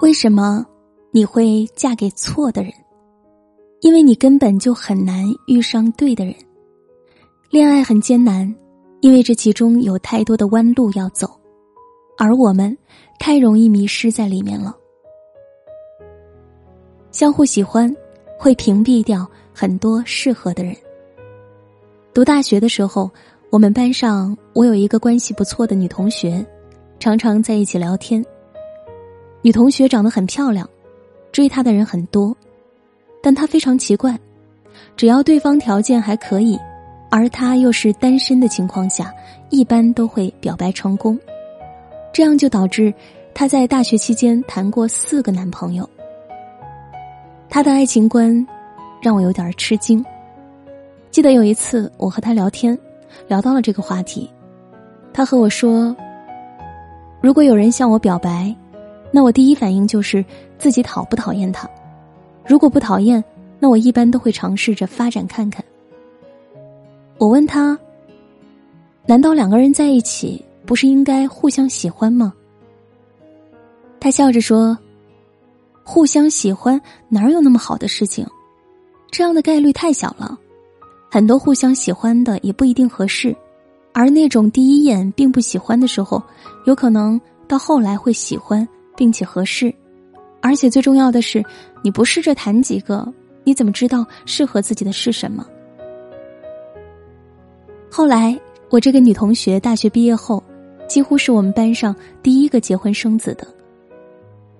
为什么你会嫁给错的人？因为你根本就很难遇上对的人。恋爱很艰难，因为这其中有太多的弯路要走，而我们太容易迷失在里面了。相互喜欢，会屏蔽掉很多适合的人。读大学的时候，我们班上我有一个关系不错的女同学，常常在一起聊天。女同学长得很漂亮，追她的人很多，但她非常奇怪，只要对方条件还可以，而她又是单身的情况下，一般都会表白成功。这样就导致她在大学期间谈过四个男朋友。她的爱情观让我有点吃惊。记得有一次我和她聊天，聊到了这个话题，她和我说：“如果有人向我表白。”那我第一反应就是自己讨不讨厌他，如果不讨厌，那我一般都会尝试着发展看看。我问他：“难道两个人在一起不是应该互相喜欢吗？”他笑着说：“互相喜欢哪有那么好的事情？这样的概率太小了，很多互相喜欢的也不一定合适，而那种第一眼并不喜欢的时候，有可能到后来会喜欢。”并且合适，而且最重要的是，你不试着谈几个，你怎么知道适合自己的是什么？后来，我这个女同学大学毕业后，几乎是我们班上第一个结婚生子的。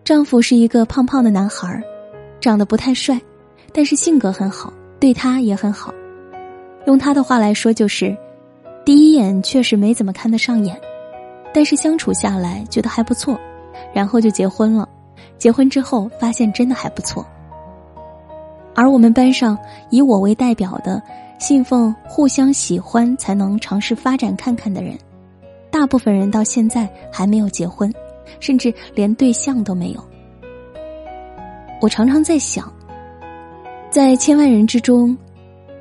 丈夫是一个胖胖的男孩，长得不太帅，但是性格很好，对她也很好。用他的话来说，就是第一眼确实没怎么看得上眼，但是相处下来觉得还不错。然后就结婚了，结婚之后发现真的还不错。而我们班上以我为代表的信奉互相喜欢才能尝试发展看看的人，大部分人到现在还没有结婚，甚至连对象都没有。我常常在想，在千万人之中，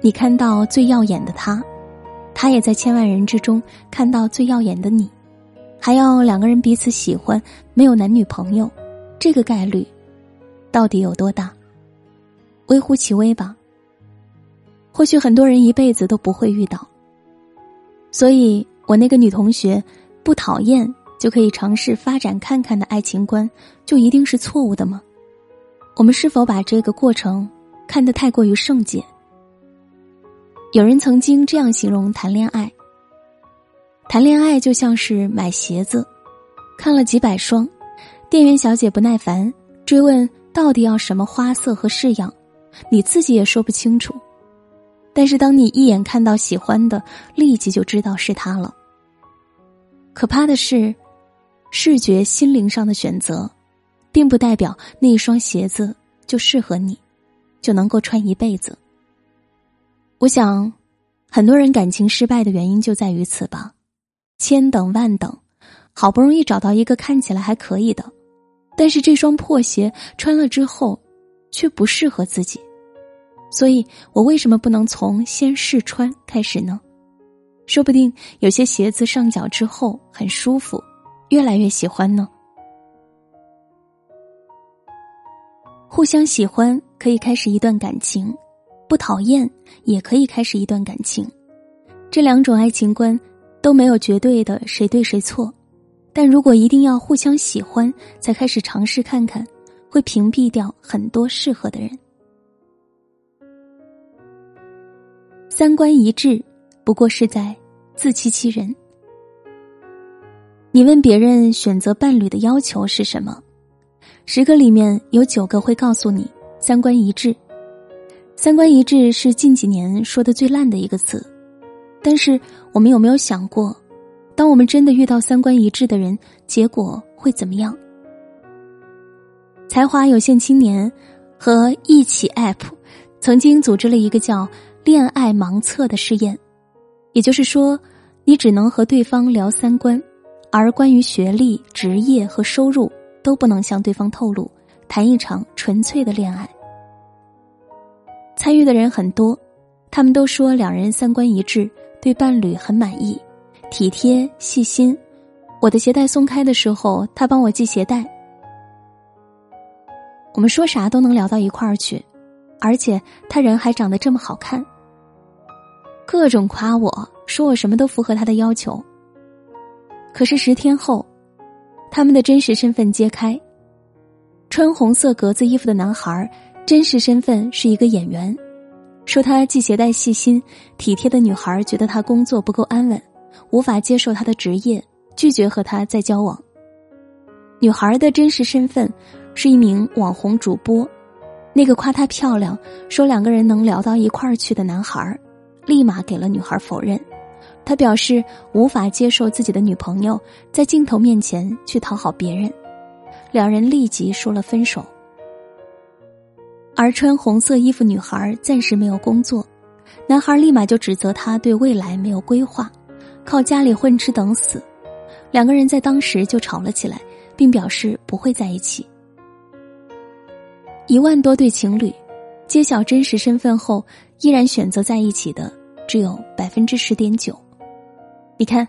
你看到最耀眼的他，他也在千万人之中看到最耀眼的你。还要两个人彼此喜欢，没有男女朋友，这个概率到底有多大？微乎其微吧。或许很多人一辈子都不会遇到。所以我那个女同学不讨厌就可以尝试发展看看的爱情观，就一定是错误的吗？我们是否把这个过程看得太过于圣洁？有人曾经这样形容谈恋爱。谈恋爱就像是买鞋子，看了几百双，店员小姐不耐烦追问到底要什么花色和式样，你自己也说不清楚。但是当你一眼看到喜欢的，立即就知道是他了。可怕的是，视觉心灵上的选择，并不代表那一双鞋子就适合你，就能够穿一辈子。我想，很多人感情失败的原因就在于此吧。千等万等，好不容易找到一个看起来还可以的，但是这双破鞋穿了之后，却不适合自己。所以我为什么不能从先试穿开始呢？说不定有些鞋子上脚之后很舒服，越来越喜欢呢。互相喜欢可以开始一段感情，不讨厌也可以开始一段感情，这两种爱情观。都没有绝对的谁对谁错，但如果一定要互相喜欢才开始尝试看看，会屏蔽掉很多适合的人。三观一致，不过是在自欺欺人。你问别人选择伴侣的要求是什么，十个里面有九个会告诉你三观一致。三观一致是近几年说的最烂的一个词。但是，我们有没有想过，当我们真的遇到三观一致的人，结果会怎么样？才华有限青年和一起 App 曾经组织了一个叫“恋爱盲测”的试验，也就是说，你只能和对方聊三观，而关于学历、职业和收入都不能向对方透露，谈一场纯粹的恋爱。参与的人很多，他们都说两人三观一致。对伴侣很满意，体贴细心。我的鞋带松开的时候，他帮我系鞋带。我们说啥都能聊到一块儿去，而且他人还长得这么好看，各种夸我说我什么都符合他的要求。可是十天后，他们的真实身份揭开，穿红色格子衣服的男孩真实身份是一个演员，说他系鞋带细心体贴的女孩觉得他工作不够安稳，无法接受他的职业，拒绝和他再交往。女孩的真实身份。是一名网红主播，那个夸她漂亮、说两个人能聊到一块儿去的男孩，立马给了女孩否认。他表示无法接受自己的女朋友在镜头面前去讨好别人，两人立即说了分手。而穿红色衣服女孩暂时没有工作，男孩立马就指责她对未来没有规划，靠家里混吃等死。两个人在当时就吵了起来，并表示不会在一起。一万多对情侣，揭晓真实身份后，依然选择在一起的只有百分之十点九。你看，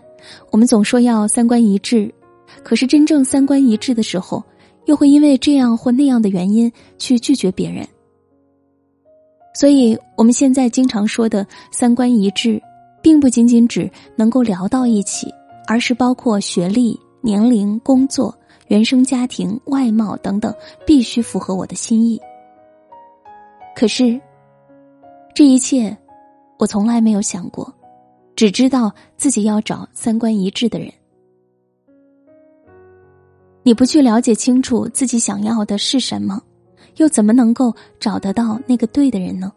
我们总说要三观一致，可是真正三观一致的时候，又会因为这样或那样的原因去拒绝别人。所以，我们现在经常说的三观一致，并不仅仅指能够聊到一起，而是包括学历、年龄、工作。原生家庭、外貌等等，必须符合我的心意。可是，这一切，我从来没有想过，只知道自己要找三观一致的人。你不去了解清楚自己想要的是什么，又怎么能够找得到那个对的人呢？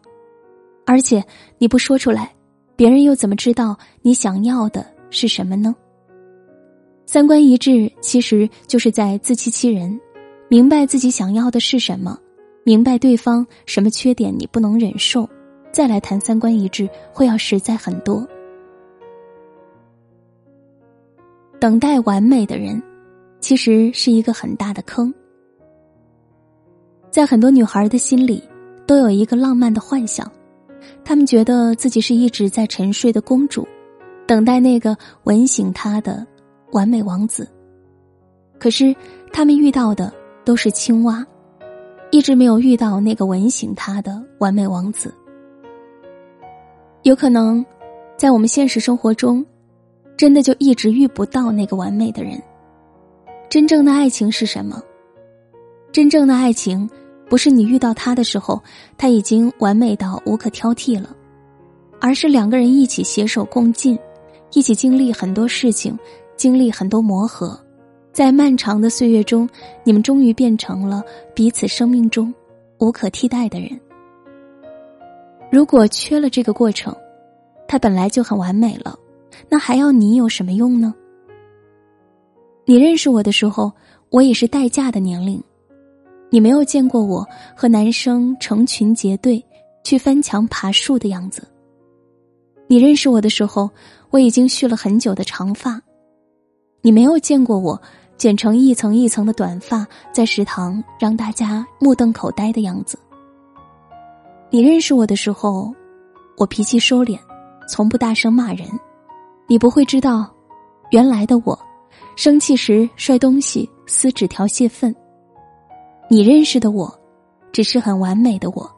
而且你不说出来，别人又怎么知道你想要的是什么呢？三观一致，其实就是在自欺欺人。明白自己想要的是什么，明白对方什么缺点你不能忍受，再来谈三观一致，会要实在很多。等待完美的人，其实是一个很大的坑。在很多女孩的心里，都有一个浪漫的幻想，她们觉得自己是一直在沉睡的公主，等待那个吻醒她的。完美王子，可是他们遇到的都是青蛙，一直没有遇到那个吻醒他的完美王子。有可能，在我们现实生活中，真的就一直遇不到那个完美的人。真正的爱情是什么？真正的爱情，不是你遇到他的时候他已经完美到无可挑剔了，而是两个人一起携手共进，一起经历很多事情。经历很多磨合，在漫长的岁月中，你们终于变成了彼此生命中无可替代的人。如果缺了这个过程，他本来就很完美了，那还要你有什么用呢？你认识我的时候，我也是待嫁的年龄，你没有见过我和男生成群结队去翻墙爬树的样子。你认识我的时候，我已经蓄了很久的长发。你没有见过我剪成一层一层的短发，在食堂让大家目瞪口呆的样子。你认识我的时候，我脾气收敛，从不大声骂人。你不会知道，原来的我，生气时摔东西、撕纸条泄愤。你认识的我，只是很完美的我，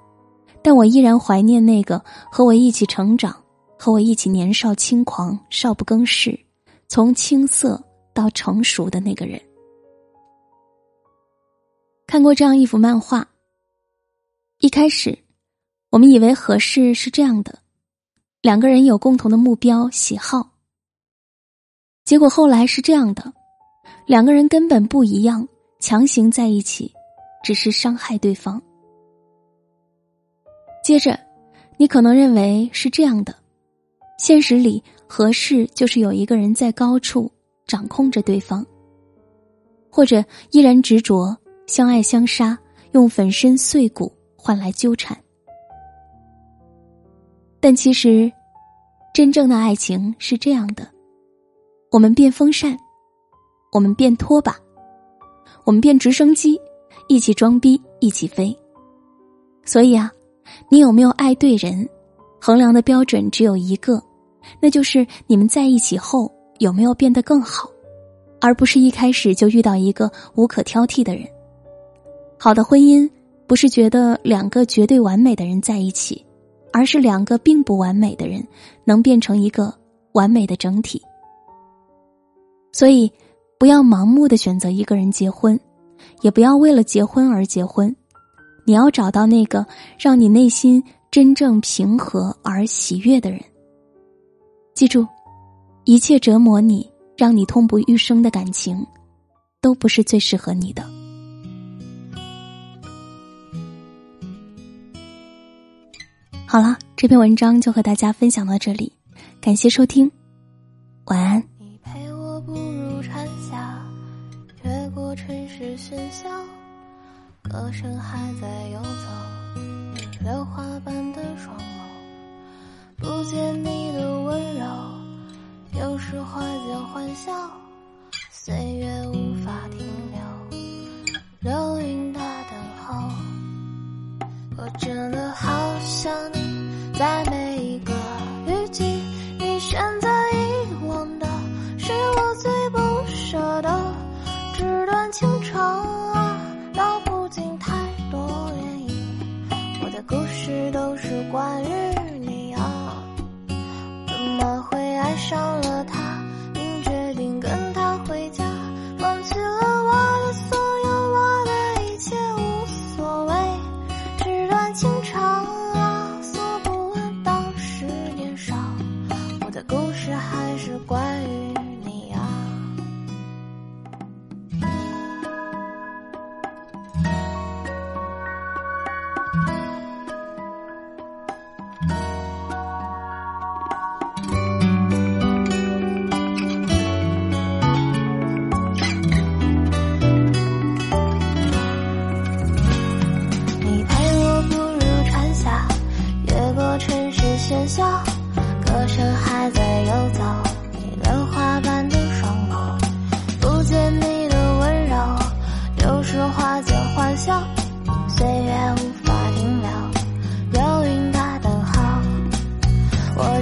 但我依然怀念那个和我一起成长、和我一起年少轻狂、少不更事，从青涩。到成熟的那个人，看过这样一幅漫画。一开始，我们以为合适是这样的：两个人有共同的目标、喜好。结果后来是这样的：两个人根本不一样，强行在一起，只是伤害对方。接着，你可能认为是这样的：现实里合适就是有一个人在高处。掌控着对方，或者依然执着相爱相杀，用粉身碎骨换来纠缠。但其实，真正的爱情是这样的：我们变风扇，我们变拖把，我们变直升机，一起装逼，一起飞。所以啊，你有没有爱对人？衡量的标准只有一个，那就是你们在一起后。有没有变得更好，而不是一开始就遇到一个无可挑剔的人？好的婚姻不是觉得两个绝对完美的人在一起，而是两个并不完美的人能变成一个完美的整体。所以，不要盲目的选择一个人结婚，也不要为了结婚而结婚。你要找到那个让你内心真正平和而喜悦的人。记住，一切折磨你、让你痛不欲生的感情，都不是最适合你的。好了，这篇文章就和大家分享到这里，感谢收听，晚安。是喧嚣，歌声还在游走，榴花般的双眸，不见你的温柔，有时花间欢笑，岁月无法停留，流云大等候，我真的好想你。在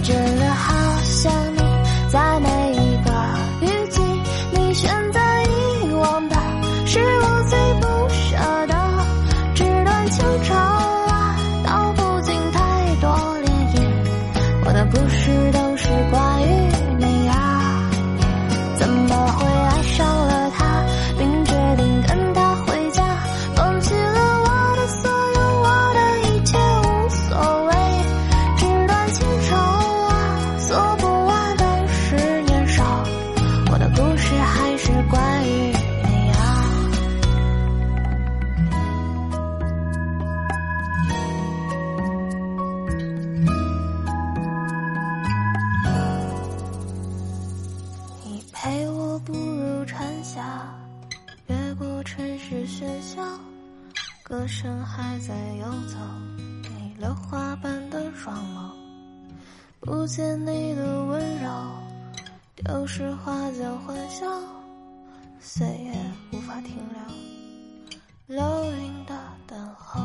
真的好想城市喧嚣歌声还在游走，你榴花般的双眸，不见你的温柔，丢失花间欢笑，岁月无法停留，流云的等候。